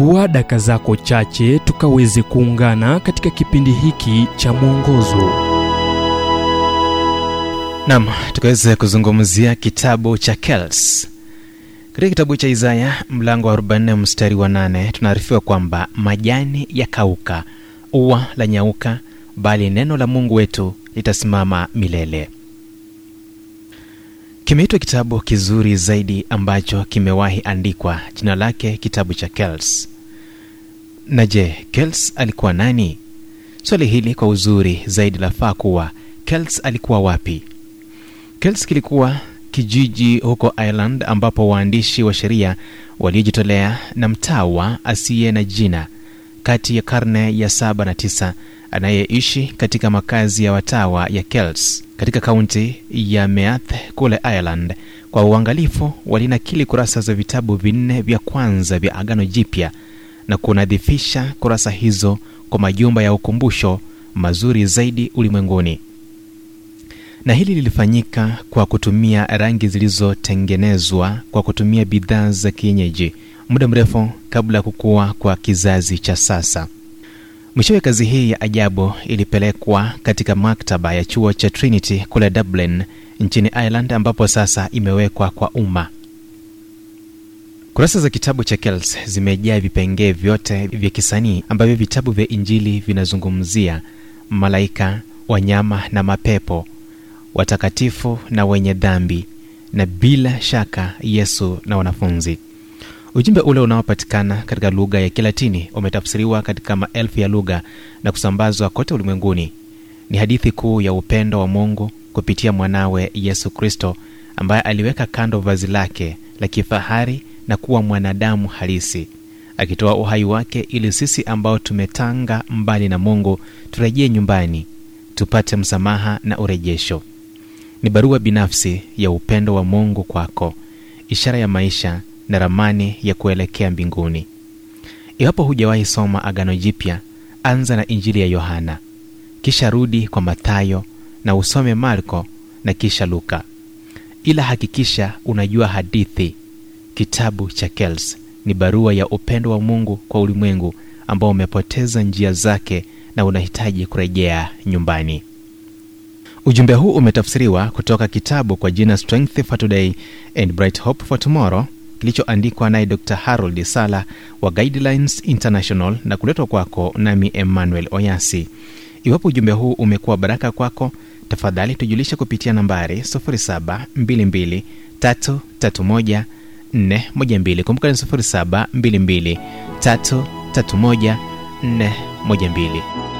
chukua daka zako chache tukaweze kuungana katika kipindi hiki cha mwongozo. Nam tukaweza kuzungumzia kitabu cha kels katika kitabu cha isaya mlango wa 44 mstari wa 8 tunaarifiwa kwamba majani yakauka ua la nyauka bali neno la mungu wetu litasimama milele kimeitwa kitabu kizuri zaidi ambacho kimewahi andikwa. Jina lake kitabu cha kels na je kels alikuwa nani? Swali hili kwa uzuri zaidi lafaa kuwa kels alikuwa wapi? Kels kilikuwa kijiji huko ireland ambapo waandishi wa sheria waliojitolea na mtawa asiye na jina kati ya karne ya saba na tisa anayeishi katika makazi ya watawa ya kels katika kaunti ya meath kule ireland. Kwa uangalifu walinakili kurasa za vitabu vinne vya kwanza vya agano jipya na kunadhifisha kurasa hizo kwa majumba ya ukumbusho mazuri zaidi ulimwenguni. Na hili lilifanyika kwa kutumia rangi zilizotengenezwa kwa kutumia bidhaa za kienyeji muda mrefu kabla ya kukua kwa kizazi cha sasa mwishowe kazi hii ya ajabu ilipelekwa katika maktaba ya chuo cha trinity kule dublin nchini ireland ambapo sasa imewekwa kwa umma. Kurasa za kitabu cha kels zimejaa vipengee vyote vya kisanii ambavyo vitabu vya injili vinazungumzia malaika wanyama na mapepo watakatifu na wenye dhambi na bila shaka yesu na wanafunzi ujumbe ule unaopatikana katika lugha ya kilatini umetafsiriwa katika maelfu ya lugha na kusambazwa kote ulimwenguni. Ni hadithi kuu ya upendo wa mungu kupitia mwanawe yesu kristo ambaye aliweka kando vazi lake la kifahari na kuwa mwanadamu halisi akitoa uhai wake ili sisi ambao tumetanga mbali na mungu turejee nyumbani tupate msamaha na urejesho. Ni barua binafsi ya upendo wa mungu kwako ishara ya maisha na ramani ya kuelekea mbinguni. Iwapo hujawahi soma agano jipya anza na injili ya yohana. Kisha rudi kwa mathayo na usome marko na kisha luka. Ila hakikisha unajua hadithi. Kitabu cha kels ni barua ya upendo wa mungu kwa ulimwengu ambao umepoteza njia zake na unahitaji kurejea nyumbani. Ujumbe huu umetafsiriwa kutoka kitabu kwa jina strength for today and bright hope for tomorrow kilichoandikwa naye dr harold sala wa guidelines international na kuletwa kwako nami emmanuel oyasi. Iwapo ujumbe huu umekuwa baraka kwako tafadhali tujulishe kupitia nambari 722 412 kumbuka ni 722 331 412